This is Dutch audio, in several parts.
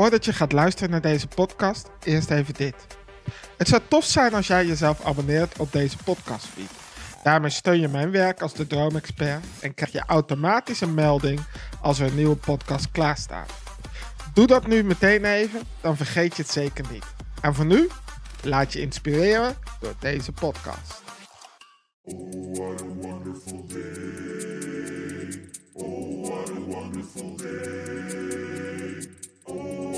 Voordat je gaat luisteren naar deze podcast, eerst even dit. Het zou tof zijn als jij jezelf abonneert op deze podcastfeed. Daarmee steun je mijn werk als de Droomexpert en krijg je automatisch een melding als er een nieuwe podcast klaar staat. Doe dat nu meteen even, dan vergeet je het zeker niet. En voor nu, laat je inspireren door deze podcast. Oh, what a wonderful day. Oh, what a wonderful day. Oh,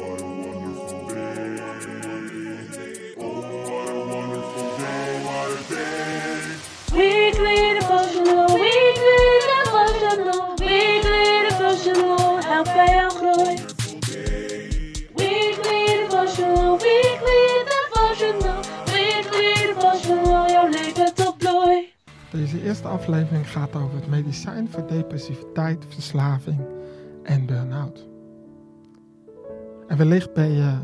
Weekly devotional, weekly devotional, weekly devotional, help bij jouw groei. Weekly devotional, weekly devotional, weekly devotional, jouw leven tot bloei. Deze eerste aflevering gaat over het medicijn voor depressiviteit, verslaving en burn-out. En wellicht ben je,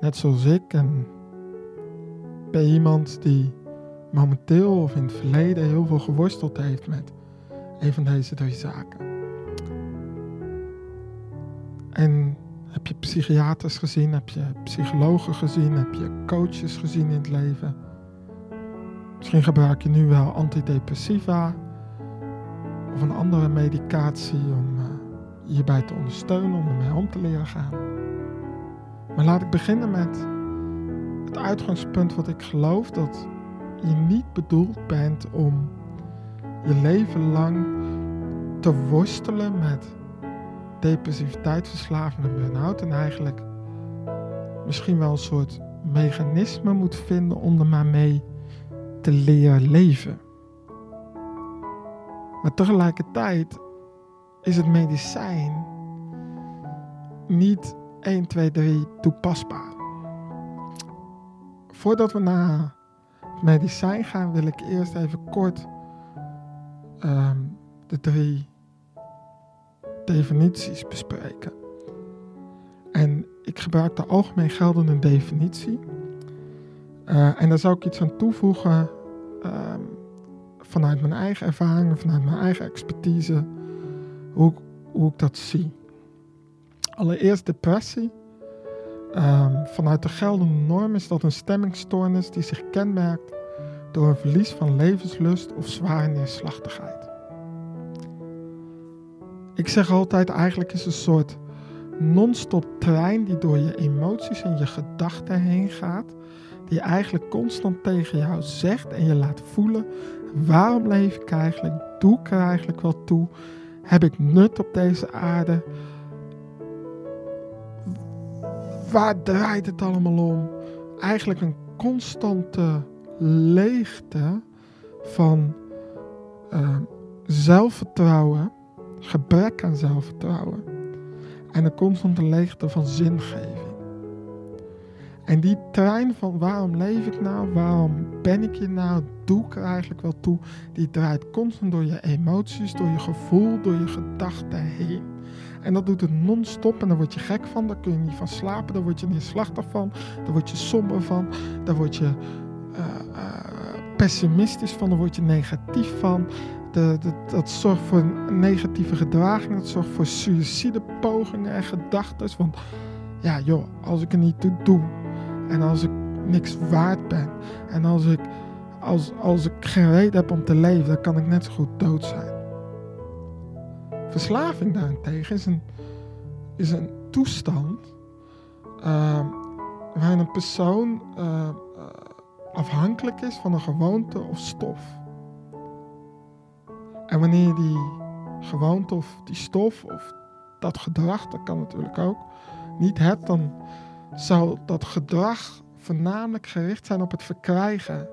net zoals ik, en je iemand die momenteel of in het verleden heel veel geworsteld heeft met een van deze drie zaken. En heb je psychiaters gezien, heb je psychologen gezien, heb je coaches gezien in het leven. Misschien gebruik je nu wel antidepressiva of een andere medicatie om eh, hierbij te ondersteunen, om ermee om te leren gaan. Maar laat ik beginnen met uitgangspunt wat ik geloof dat je niet bedoeld bent om je leven lang te worstelen met depressiviteit, verslaving en burn-out en eigenlijk misschien wel een soort mechanisme moet vinden om er maar mee te leren leven. Maar tegelijkertijd is het medicijn niet 1, 2, 3 toepasbaar. Voordat we naar medicijn gaan, wil ik eerst even kort ehm, de drie definities bespreken. En ik gebruik de algemeen geldende definitie. Eh, en daar zou ik iets aan toevoegen ehm, vanuit mijn eigen ervaringen, vanuit mijn eigen expertise, hoe, hoe ik dat zie. Allereerst depressie. Ehm, vanuit de geldende norm is dat een stemmingstoornis die zich kenmerkt door een verlies van levenslust of zware neerslachtigheid. Ik zeg altijd, eigenlijk is een soort non-stop trein die door je emoties en je gedachten heen gaat die eigenlijk constant tegen jou zegt en je laat voelen: waarom leef ik eigenlijk? Doe ik er eigenlijk wel toe? Heb ik nut op deze aarde? Waar draait het allemaal om? Eigenlijk een constante leegte van eh, zelfvertrouwen, gebrek aan zelfvertrouwen en een constante leegte van zingeving. En die trein van waarom leef ik nou, waarom ben ik hier nou, doe ik er eigenlijk wel toe, die draait constant door je emoties, door je gevoel, door je gedachten heen. En dat doet het non-stop en daar word je gek van, daar kun je niet van slapen, daar word je neerslachtig van, daar word je somber van, daar word je eh, eh, pessimistisch van, daar word je negatief van. De, dat zorgt voor negatieve gedraging, dat zorgt voor suïcidepogingen en gedachten. Want ja joh, als ik er niet toe doe en als ik niks waard ben en als ik, als, als ik geen reden heb om te leven, dan kan ik net zo goed dood zijn. Verslaving daarentegen is een, is een toestand ehm, waarin een persoon eh, eh, afhankelijk is van een gewoonte of stof. En wanneer die gewoonte of die stof of dat gedrag, dat kan natuurlijk ook, niet hebt, dan zou dat gedrag voornamelijk gericht zijn op het verkrijgen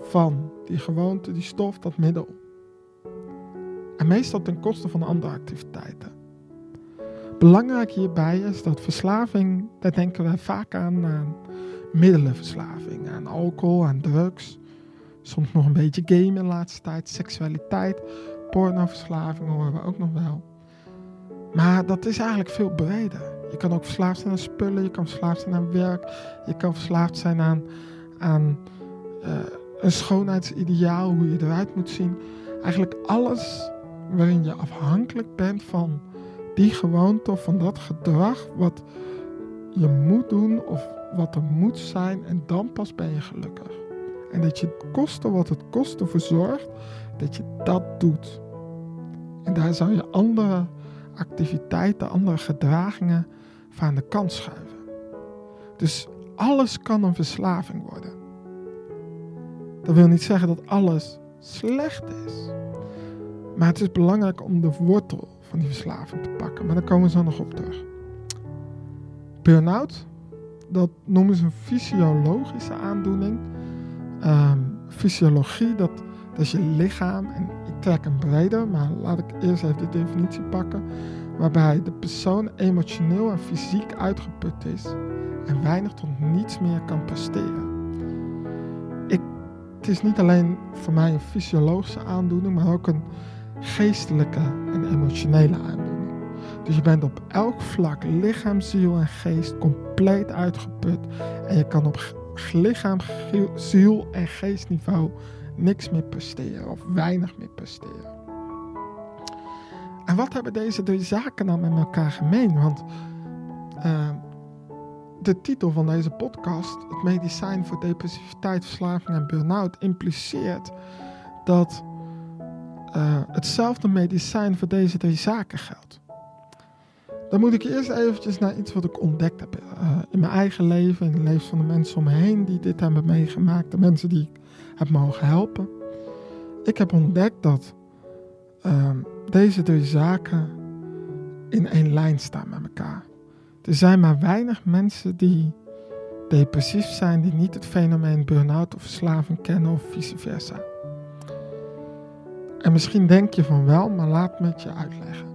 van die gewoonte, die stof, dat middel. En meestal ten koste van andere activiteiten. Belangrijk hierbij is dat verslaving, daar denken wij vaak aan, aan middelenverslaving, aan alcohol, aan drugs. Soms nog een beetje gamen de laatste tijd, seksualiteit, pornoverslaving horen we ook nog wel. Maar dat is eigenlijk veel breder. Je kan ook verslaafd zijn aan spullen, je kan verslaafd zijn aan werk, je kan verslaafd zijn aan, aan eh, een schoonheidsideaal, hoe je eruit moet zien. Eigenlijk alles waarin je afhankelijk bent van die gewoonte of van dat gedrag wat je moet doen of wat er moet zijn en dan pas ben je gelukkig. En dat je koste wat het kost ervoor zorgt dat je dat doet. En daar zou je andere activiteiten, andere gedragingen van aan de kant schuiven. Dus alles kan een verslaving worden. Dat wil niet zeggen dat alles slecht is. Maar het is belangrijk om de wortel van die verslaving te pakken. Maar daar komen we zo nog op terug. Burn-out, dat noemen ze een fysiologische aandoening. Ehm, fysiologie, dat, dat is je lichaam. En ik trek hem breder, maar laat ik eerst even de definitie pakken. Waarbij de persoon emotioneel en fysiek uitgeput is en weinig tot niets meer kan presteren. Ik, het is niet alleen voor mij een fysiologische aandoening, maar ook een geestelijke en emotionele aandoening. Dus je bent op elk vlak, lichaam, ziel en geest, compleet uitgeput. En je kan op lichaam, ziel en geestniveau niks meer presteren of weinig meer presteren. En wat hebben deze drie zaken nou met elkaar gemeen? Want eh, de titel van deze podcast, het medicijn voor depressiviteit, verslaving en burn-out, impliceert dat eh, hetzelfde medicijn voor deze drie zaken geldt. Dan moet ik eerst eventjes naar iets wat ik ontdekt heb eh, in mijn eigen leven, in het leven van de mensen om me heen die dit hebben meegemaakt, de mensen die ik heb mogen helpen. Ik heb ontdekt dat ehm, deze drie zaken in één lijn staan met elkaar. Er zijn maar weinig mensen die depressief zijn, die niet het fenomeen burn-out of verslaving kennen of vice versa. En misschien denk je van wel, maar laat me het je uitleggen.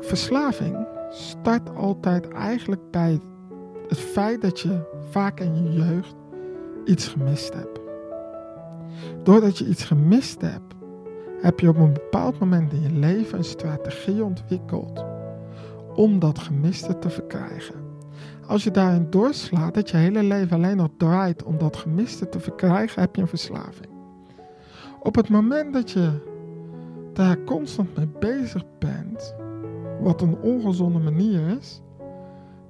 Verslaving start altijd eigenlijk bij het feit dat je vaak in je jeugd iets gemist hebt. Doordat je iets gemist hebt, heb je op een bepaald moment in je leven een strategie ontwikkeld om dat gemiste te verkrijgen. Als je daarin doorslaat dat je hele leven alleen nog draait om dat gemiste te verkrijgen, heb je een verslaving. Op het moment dat je daar constant mee bezig bent, wat een ongezonde manier is,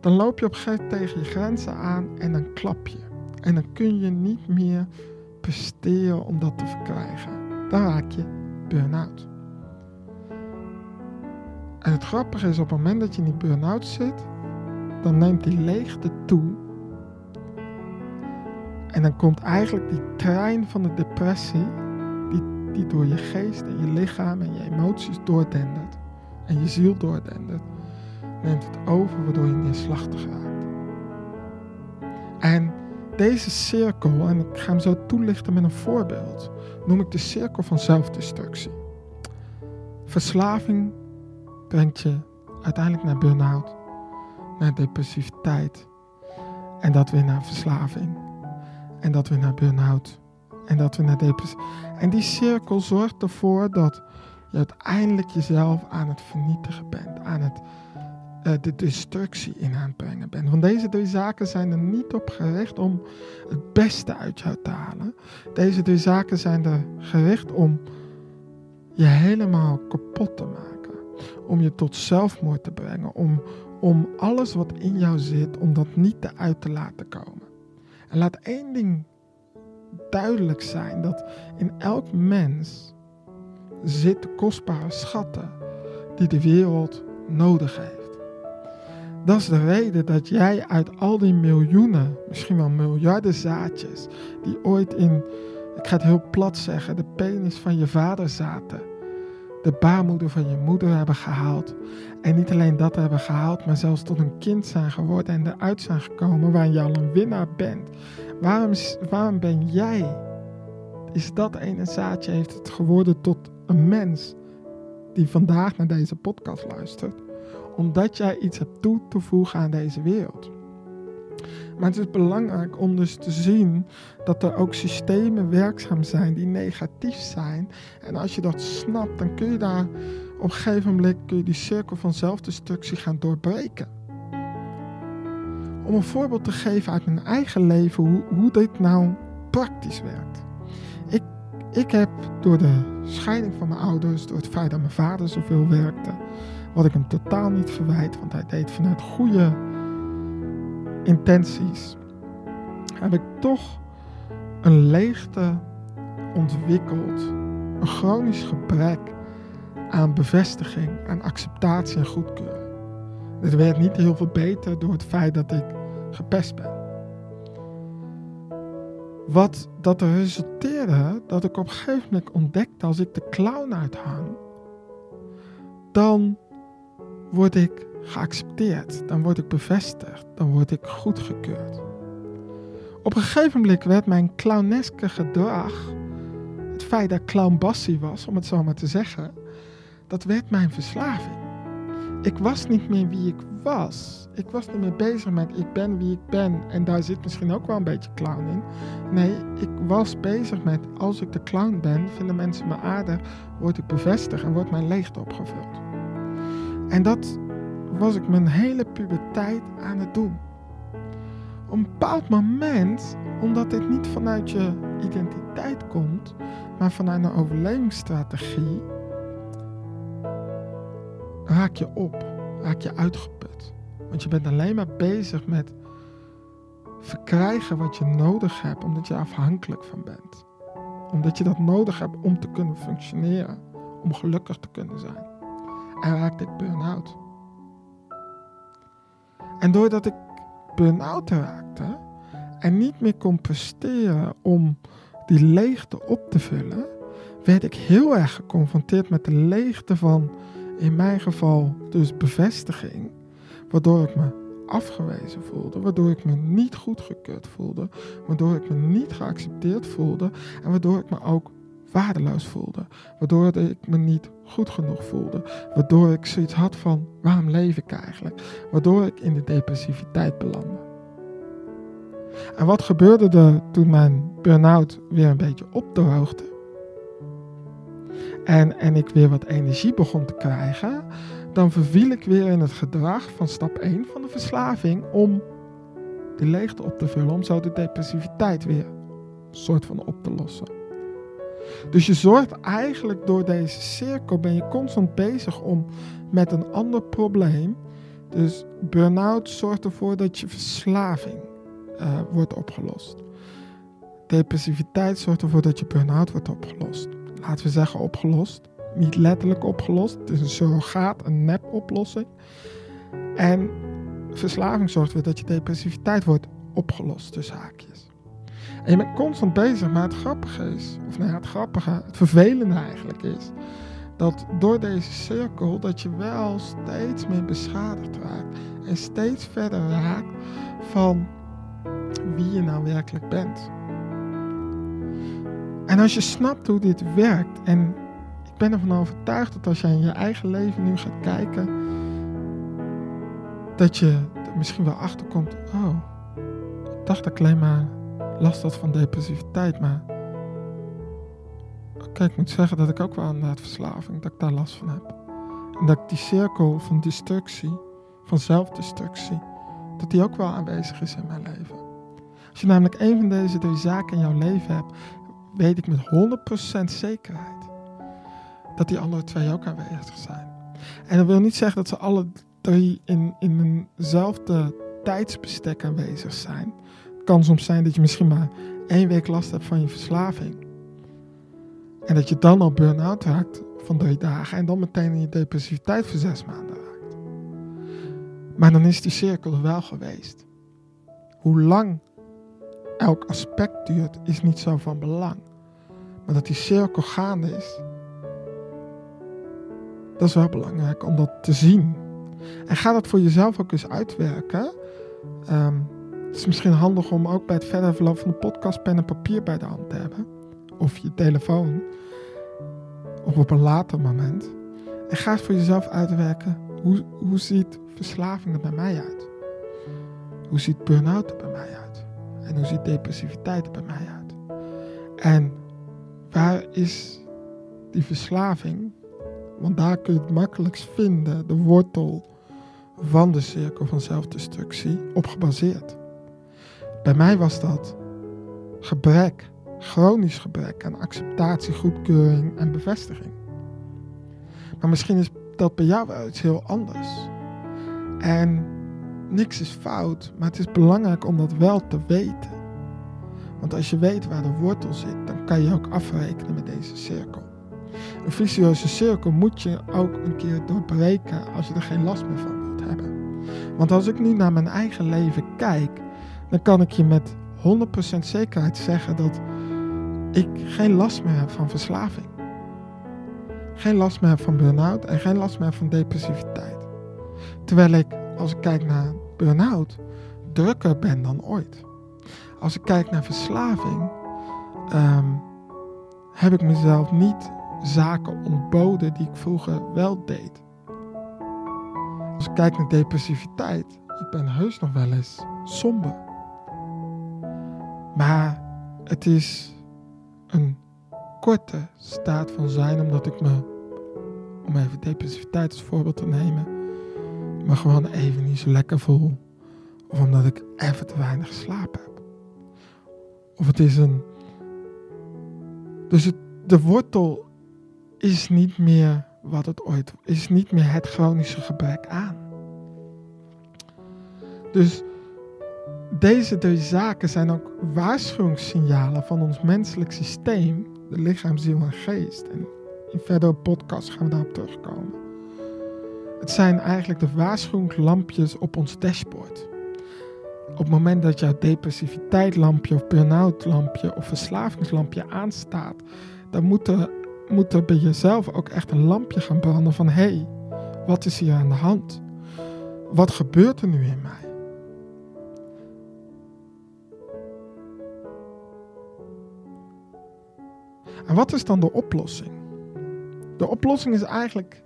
dan loop je op een gegeven moment tegen je grenzen aan en dan klap je. En dan kun je niet meer presteren om dat te verkrijgen. Dan raak je burn-out. En het grappige is, op het moment dat je in die burn-out zit, dan neemt die leegte toe. En dan komt eigenlijk die trein van de depressie, die, die door je geest en je lichaam en je emoties doordendert. En je ziel doordendert, neemt het over waardoor je neerslachtig raakt. En deze cirkel, en ik ga hem zo toelichten met een voorbeeld, noem ik de cirkel van zelfdestructie. Verslaving brengt je uiteindelijk naar burn-out, naar depressiviteit. En dat weer naar verslaving. En dat weer naar burn-out. En dat weer naar depressie. En die cirkel zorgt ervoor dat je uiteindelijk jezelf aan het vernietigen bent. Aan het, eh, de destructie in aan het brengen bent. Want deze drie zaken zijn er niet op gericht om het beste uit jou te halen. Deze drie zaken zijn er gericht om je helemaal kapot te maken. Om je tot zelfmoord te brengen. Om, om alles wat in jou zit, om dat niet eruit te laten komen. En laat één ding duidelijk zijn: dat in elk mens zitten kostbare schatten die de wereld nodig heeft. Dat is de reden dat jij uit al die miljoenen, misschien wel miljarden zaadjes, die ooit in, ik ga het heel plat zeggen, de penis van je vader zaten, de baarmoeder van je moeder hebben gehaald. En niet alleen dat hebben gehaald, maar zelfs tot een kind zijn geworden en eruit zijn gekomen waarin je al een winnaar bent. Waarom, waarom ben jij, is dat ene zaadje, heeft het geworden tot een mens die vandaag naar deze podcast luistert? Omdat jij iets hebt toe te voegen aan deze wereld. Maar het is belangrijk om dus te zien dat er ook systemen werkzaam zijn die negatief zijn. En als je dat snapt, dan kun je daar op een gegeven moment kun je die cirkel van zelfdestructie gaan doorbreken. Om een voorbeeld te geven uit mijn eigen leven hoe, hoe dit nou praktisch werkt. Ik, ik heb door de scheiding van mijn ouders, door het feit dat mijn vader zoveel werkte, wat ik hem totaal niet verwijt, want hij deed vanuit goede intenties, heb ik toch een leegte ontwikkeld, een chronisch gebrek aan bevestiging, aan acceptatie en goedkeuring. Dit werd niet heel veel beter door het feit dat ik gepest ben. Wat dat er resulteerde dat ik op een gegeven moment ontdekte als ik de clown uithang, dan word ik geaccepteerd, dan word ik bevestigd, dan word ik goedgekeurd. Op een gegeven moment werd mijn clowneske gedrag, het feit dat ik clown was, om het zo maar te zeggen, dat werd mijn verslaving. Ik was niet meer wie ik was. Ik was niet meer bezig met ik ben wie ik ben. En daar zit misschien ook wel een beetje clown in. Nee, ik was bezig met als ik de clown ben, vinden mensen me aardig, word ik bevestigd en wordt mijn leegte opgevuld. En dat was ik mijn hele puberteit aan het doen. Op een bepaald moment, omdat dit niet vanuit je identiteit komt, maar vanuit een overlevingsstrategie, raak je op, raak je uitgeput. Want je bent alleen maar bezig met verkrijgen wat je nodig hebt, omdat je er afhankelijk van bent. Omdat je dat nodig hebt om te kunnen functioneren, om gelukkig te kunnen zijn. Raakte ik burn-out. En doordat ik burn-out raakte en niet meer kon presteren om die leegte op te vullen, werd ik heel erg geconfronteerd met de leegte van, in mijn geval, dus bevestiging. Waardoor ik me afgewezen voelde, waardoor ik me niet goedgekeurd voelde, waardoor ik me niet geaccepteerd voelde en waardoor ik me ook waardeloos voelde, waardoor ik me niet goed genoeg voelde, waardoor ik zoiets had van waarom leef ik eigenlijk, waardoor ik in de depressiviteit belandde. En wat gebeurde er toen mijn burn-out weer een beetje opdroogde? En, en ik weer wat energie begon te krijgen, dan verviel ik weer in het gedrag van stap 1 van de verslaving om die leegte op te vullen, om zo de depressiviteit weer een soort van op te lossen. Dus je zorgt eigenlijk door deze cirkel, ben je constant bezig om met een ander probleem. Dus burn-out zorgt ervoor dat je verslaving uh, wordt opgelost. Depressiviteit zorgt ervoor dat je burn-out wordt opgelost. Laten we zeggen opgelost. Niet letterlijk opgelost. Het is een surrogaat, een nep-oplossing. En verslaving zorgt ervoor dat je depressiviteit wordt opgelost, tussen haakjes. En je bent constant bezig, maar het grappige is, of nou ja, het grappige, het vervelende eigenlijk is, dat door deze cirkel dat je wel steeds meer beschadigd raakt en steeds verder raakt van wie je nou werkelijk bent. En als je snapt hoe dit werkt, en ik ben ervan overtuigd dat als jij in je eigen leven nu gaat kijken, dat je er misschien wel achter komt, oh, ik dacht dat ik alleen maar last had van depressiviteit, maar oké, ik moet zeggen dat ik ook wel aan de verslaving, dat ik daar last van heb. En dat ik die cirkel van destructie, van zelfdestructie, dat die ook wel aanwezig is in mijn leven. Als je namelijk een van deze drie zaken in jouw leven hebt, weet ik met 100% zekerheid dat die andere twee ook aanwezig zijn. En dat wil niet zeggen dat ze alle drie in, in eenzelfde tijdsbestek aanwezig zijn. Kan soms zijn dat je misschien maar één week last hebt van je verslaving. En dat je dan al burn-out raakt van drie dagen en dan meteen in je depressiviteit voor zes maanden raakt. Maar dan is die cirkel er wel geweest. Hoe lang elk aspect duurt, is niet zo van belang. Maar dat die cirkel gaande is, dat is wel belangrijk om dat te zien. En ga dat voor jezelf ook eens uitwerken. Um, het is misschien handig om ook bij het verder verloop van de podcast pen en papier bij de hand te hebben. Of je telefoon. Of op een later moment. En ga voor jezelf uitwerken. Hoe, hoe ziet verslaving er bij mij uit? Hoe ziet burn-out er bij mij uit? En hoe ziet depressiviteit er bij mij uit? En waar is die verslaving? Want daar kun je het makkelijkst vinden, de wortel van de cirkel van zelfdestructie, op gebaseerd. Bij mij was dat gebrek, chronisch gebrek aan acceptatie, goedkeuring en bevestiging. Maar misschien is dat bij jou wel iets heel anders. En niks is fout, maar het is belangrijk om dat wel te weten. Want als je weet waar de wortel zit, dan kan je ook afrekenen met deze cirkel. Een vicieuze cirkel moet je ook een keer doorbreken als je er geen last meer van wilt hebben. Want als ik nu naar mijn eigen leven kijk, dan kan ik je met 100% zekerheid zeggen dat ik geen last meer heb van verslaving. Geen last meer heb van burn-out en geen last meer van depressiviteit. Terwijl ik, als ik kijk naar burn-out, drukker ben dan ooit. Als ik kijk naar verslaving, ehm, heb ik mezelf niet zaken ontboden die ik vroeger wel deed. Als ik kijk naar depressiviteit, ik ben heus nog wel eens somber. Maar het is een korte staat van zijn, omdat ik me, om even depressiviteit als voorbeeld te nemen, me gewoon even niet zo lekker voel. Of omdat ik even te weinig geslapen heb. Of het is een. Dus de wortel is niet meer wat het ooit is, niet meer het chronische gebrek aan. Dus deze drie zaken zijn ook waarschuwingssignalen van ons menselijk systeem, de lichaam, ziel en geest. En in verdere podcasts gaan we daarop terugkomen. Het zijn eigenlijk de waarschuwingslampjes op ons dashboard. Op het moment dat jouw depressiviteitlampje of burn-out lampje of verslavingslampje aanstaat, dan moet er, moet er bij jezelf ook echt een lampje gaan branden van hé, hey, wat is hier aan de hand? Wat gebeurt er nu in mij? En wat is dan de oplossing? De oplossing is eigenlijk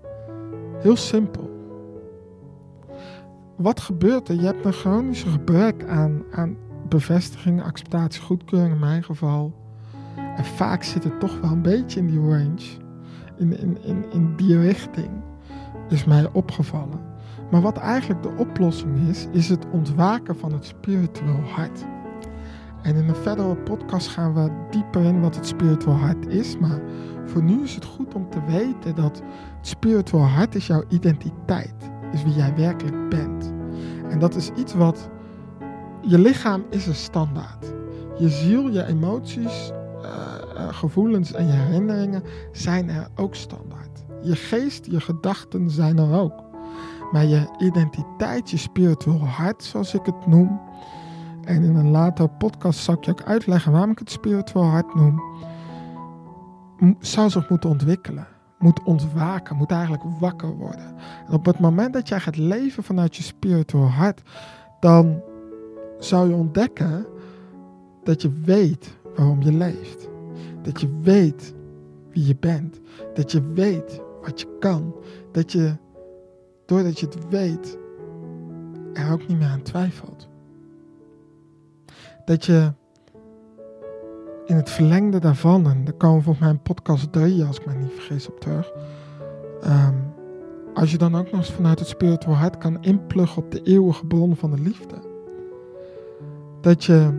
heel simpel. Wat gebeurt er? Je hebt een chronische gebrek aan, aan bevestiging, acceptatie, goedkeuring in mijn geval. En vaak zit het toch wel een beetje in die range, in, in, in, in die richting, is mij opgevallen. Maar wat eigenlijk de oplossing is, is het ontwaken van het spiritueel hart. En in een verdere podcast gaan we dieper in wat het spiritueel hart is. Maar voor nu is het goed om te weten dat het spiritueel hart is jouw identiteit. Is wie jij werkelijk bent. En dat is iets wat... Je lichaam is een standaard. Je ziel, je emoties, uh, uh, gevoelens en je herinneringen zijn er ook standaard. Je geest, je gedachten zijn er ook. Maar je identiteit, je spiritueel hart, zoals ik het noem, en in een later podcast zal ik je ook uitleggen waarom ik het spiritueel hart noem. Zou zich moeten ontwikkelen. Moet ontwaken. Moet eigenlijk wakker worden. En op het moment dat jij gaat leven vanuit je spiritueel hart. Dan zou je ontdekken dat je weet waarom je leeft. Dat je weet wie je bent. Dat je weet wat je kan. Dat je, doordat je het weet, er ook niet meer aan twijfelt dat je in het verlengde daarvan, en daar komen volgens mij in podcast 3, als ik me niet vergis, op terug. Um, als je dan ook nog eens vanuit het spiritueel hart kan inpluggen op de eeuwige bron van de liefde. Dat je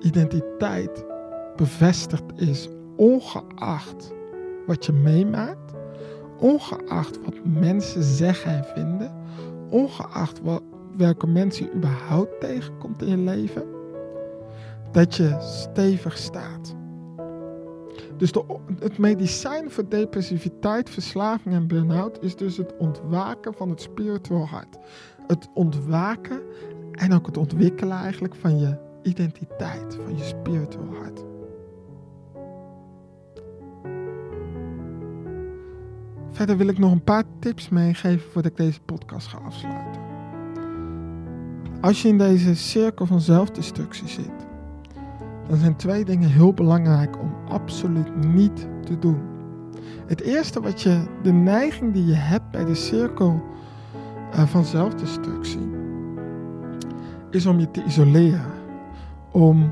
identiteit bevestigd is, ongeacht wat je meemaakt, ongeacht wat mensen zeggen en vinden, ongeacht welke mensen je überhaupt tegenkomt in je leven dat je stevig staat. Dus de, het medicijn voor depressiviteit, verslaving en burn-out is dus het ontwaken van het spiritueel hart. Het ontwaken en ook het ontwikkelen eigenlijk van je identiteit, van je spiritueel hart. Verder wil ik nog een paar tips meegeven voordat ik deze podcast ga afsluiten. Als je in deze cirkel van zelfdestructie zit, dan zijn twee dingen heel belangrijk om absoluut niet te doen. Het eerste wat je, de neiging die je hebt bij de cirkel uh, van zelfdestructie, is om je te isoleren. Om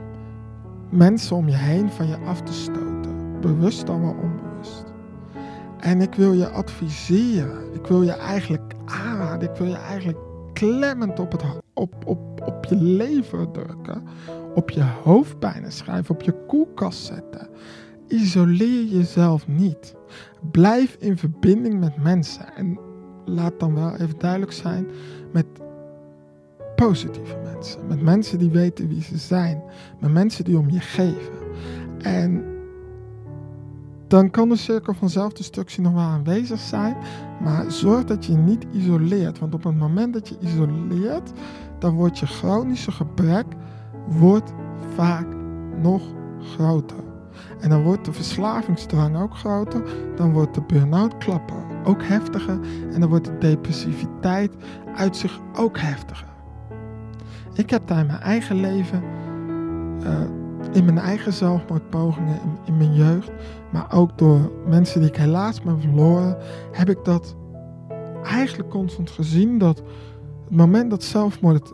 mensen om je heen van je af te stoten. Bewust dan wel onbewust. En ik wil je adviseren. Ik wil je eigenlijk aanraden. Ik wil je eigenlijk klemmend op, het, op, op op je lever drukken, op je hoofdpijnen schrijven, op je koelkast zetten. Isoleer jezelf niet. Blijf in verbinding met mensen. En laat dan wel even duidelijk zijn met positieve mensen. Met mensen die weten wie ze zijn. Met mensen die om je geven. En dan kan de cirkel van zelfdestructie nog wel aanwezig zijn. Maar zorg dat je niet isoleert. Want op het moment dat je isoleert, dan wordt je chronische gebrek wordt vaak nog groter. En dan wordt de verslavingsdrang ook groter. Dan wordt de burn-out klappen ook heftiger. En dan wordt de depressiviteit uit zich ook heftiger. Ik heb daar in mijn eigen leven, eh, in mijn eigen zelfmoordpogingen, in, mijn jeugd, maar ook door mensen die ik helaas ben verloren, heb ik dat eigenlijk constant gezien. Dat het moment dat zelfmoord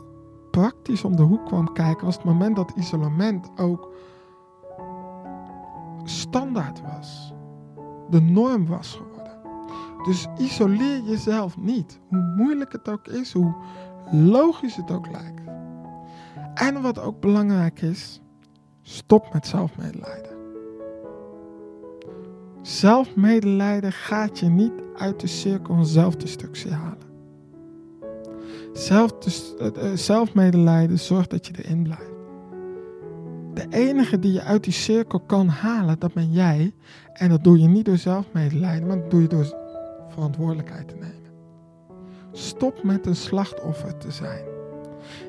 praktisch om de hoek kwam kijken, was het moment dat isolement ook standaard was. De norm was geworden. Dus isoleer jezelf niet. Hoe moeilijk het ook is, hoe logisch het ook lijkt. En wat ook belangrijk is, stop met zelfmedelijden. Zelfmedelijden gaat je niet uit de cirkel van zelfdestructie halen. Eh, eh, zelfmedelijden zorgt dat je erin blijft. De enige die je uit die cirkel kan halen, dat ben jij. En dat doe je niet door zelfmedelijden, maar dat doe je door verantwoordelijkheid te nemen. Stop met een slachtoffer te zijn.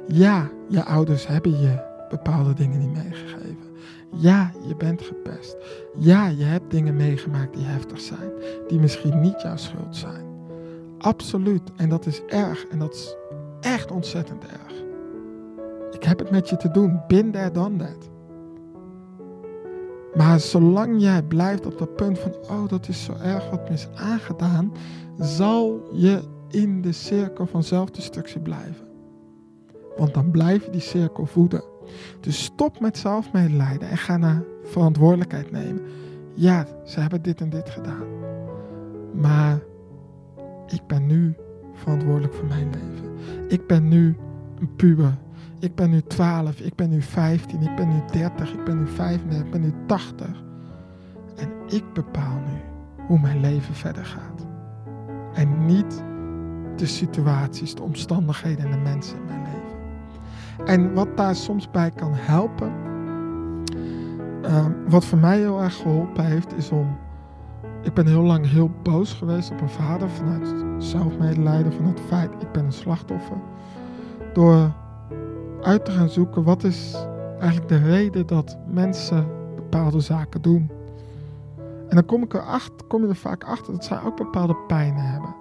Ja, je ouders hebben je bepaalde dingen niet meegegeven. Ja, je bent gepest. Ja, je hebt dingen meegemaakt die heftig zijn, die misschien niet jouw schuld zijn. Absoluut. En dat is erg. En dat is echt ontzettend erg. Ik heb het met je te doen. Bin there, done that. Maar zolang jij blijft op dat punt van, oh, dat is zo erg wat me is aangedaan, zal je in de cirkel van zelfdestructie blijven. Want dan blijf je die cirkel voeden. Dus stop met zelfmedelijden en ga naar verantwoordelijkheid nemen. Ja, ze hebben dit en dit gedaan. Maar ik ben nu verantwoordelijk voor mijn leven. Ik ben nu een puber. Ik ben nu 12, ik ben nu 15, ik ben nu 30, ik ben nu 35, ik ben nu 80. En ik bepaal nu hoe mijn leven verder gaat. En niet de situaties, de omstandigheden en de mensen in mijn leven. En wat daar soms bij kan helpen, ehm, wat voor mij heel erg geholpen heeft, is om. Ik ben heel lang heel boos geweest op mijn vader vanuit zelfmedelijden, vanuit het feit ik ben een slachtoffer. Door uit te gaan zoeken wat is eigenlijk de reden dat mensen bepaalde zaken doen. En dan kom, ik erachter, kom je er vaak achter dat zij ook bepaalde pijnen hebben.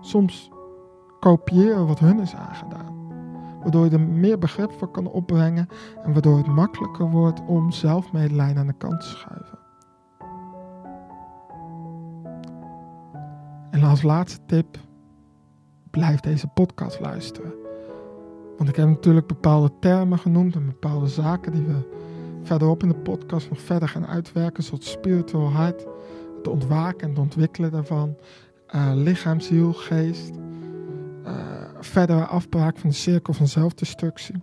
Soms kopiëren wat hun is aangedaan. Waardoor je er meer begrip voor kan opbrengen en waardoor het makkelijker wordt om zelfmedelijden aan de kant te schuiven. En als laatste tip, blijf deze podcast luisteren. Want ik heb natuurlijk bepaalde termen genoemd en bepaalde zaken die we verderop in de podcast nog verder gaan uitwerken, zoals spiritual hart, het ontwaken en het ontwikkelen daarvan, eh, lichaam, ziel, geest, eh, verdere afbraak van de cirkel van zelfdestructie.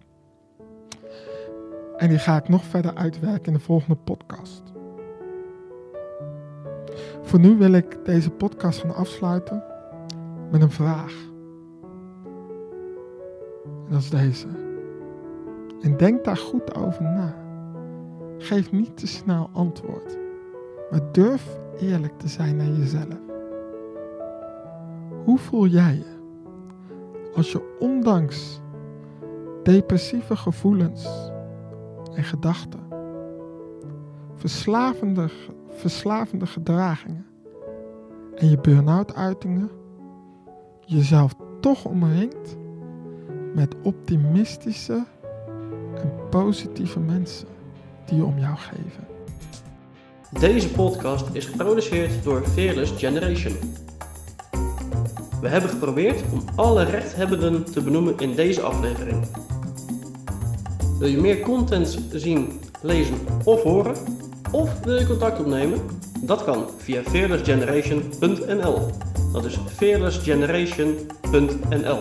En die ga ik nog verder uitwerken in de volgende podcast. Voor nu wil ik deze podcast gaan afsluiten met een vraag. En dat is deze. En denk daar goed over na. Geef niet te snel antwoord, maar durf eerlijk te zijn naar jezelf. Hoe voel jij je als je ondanks depressieve gevoelens en gedachten, verslavende, verslavende gedragingen en je burn-out uitingen jezelf toch omringt met optimistische en positieve mensen die om jou geven. Deze podcast is geproduceerd door Fearless Generation. We hebben geprobeerd om alle rechthebbenden te benoemen in deze aflevering. Wil je meer content zien, lezen of horen? Of wil je contact opnemen? Dat kan via fearlessgeneration.nl. Dat is fearlessgeneration.nl.